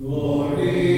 Glory.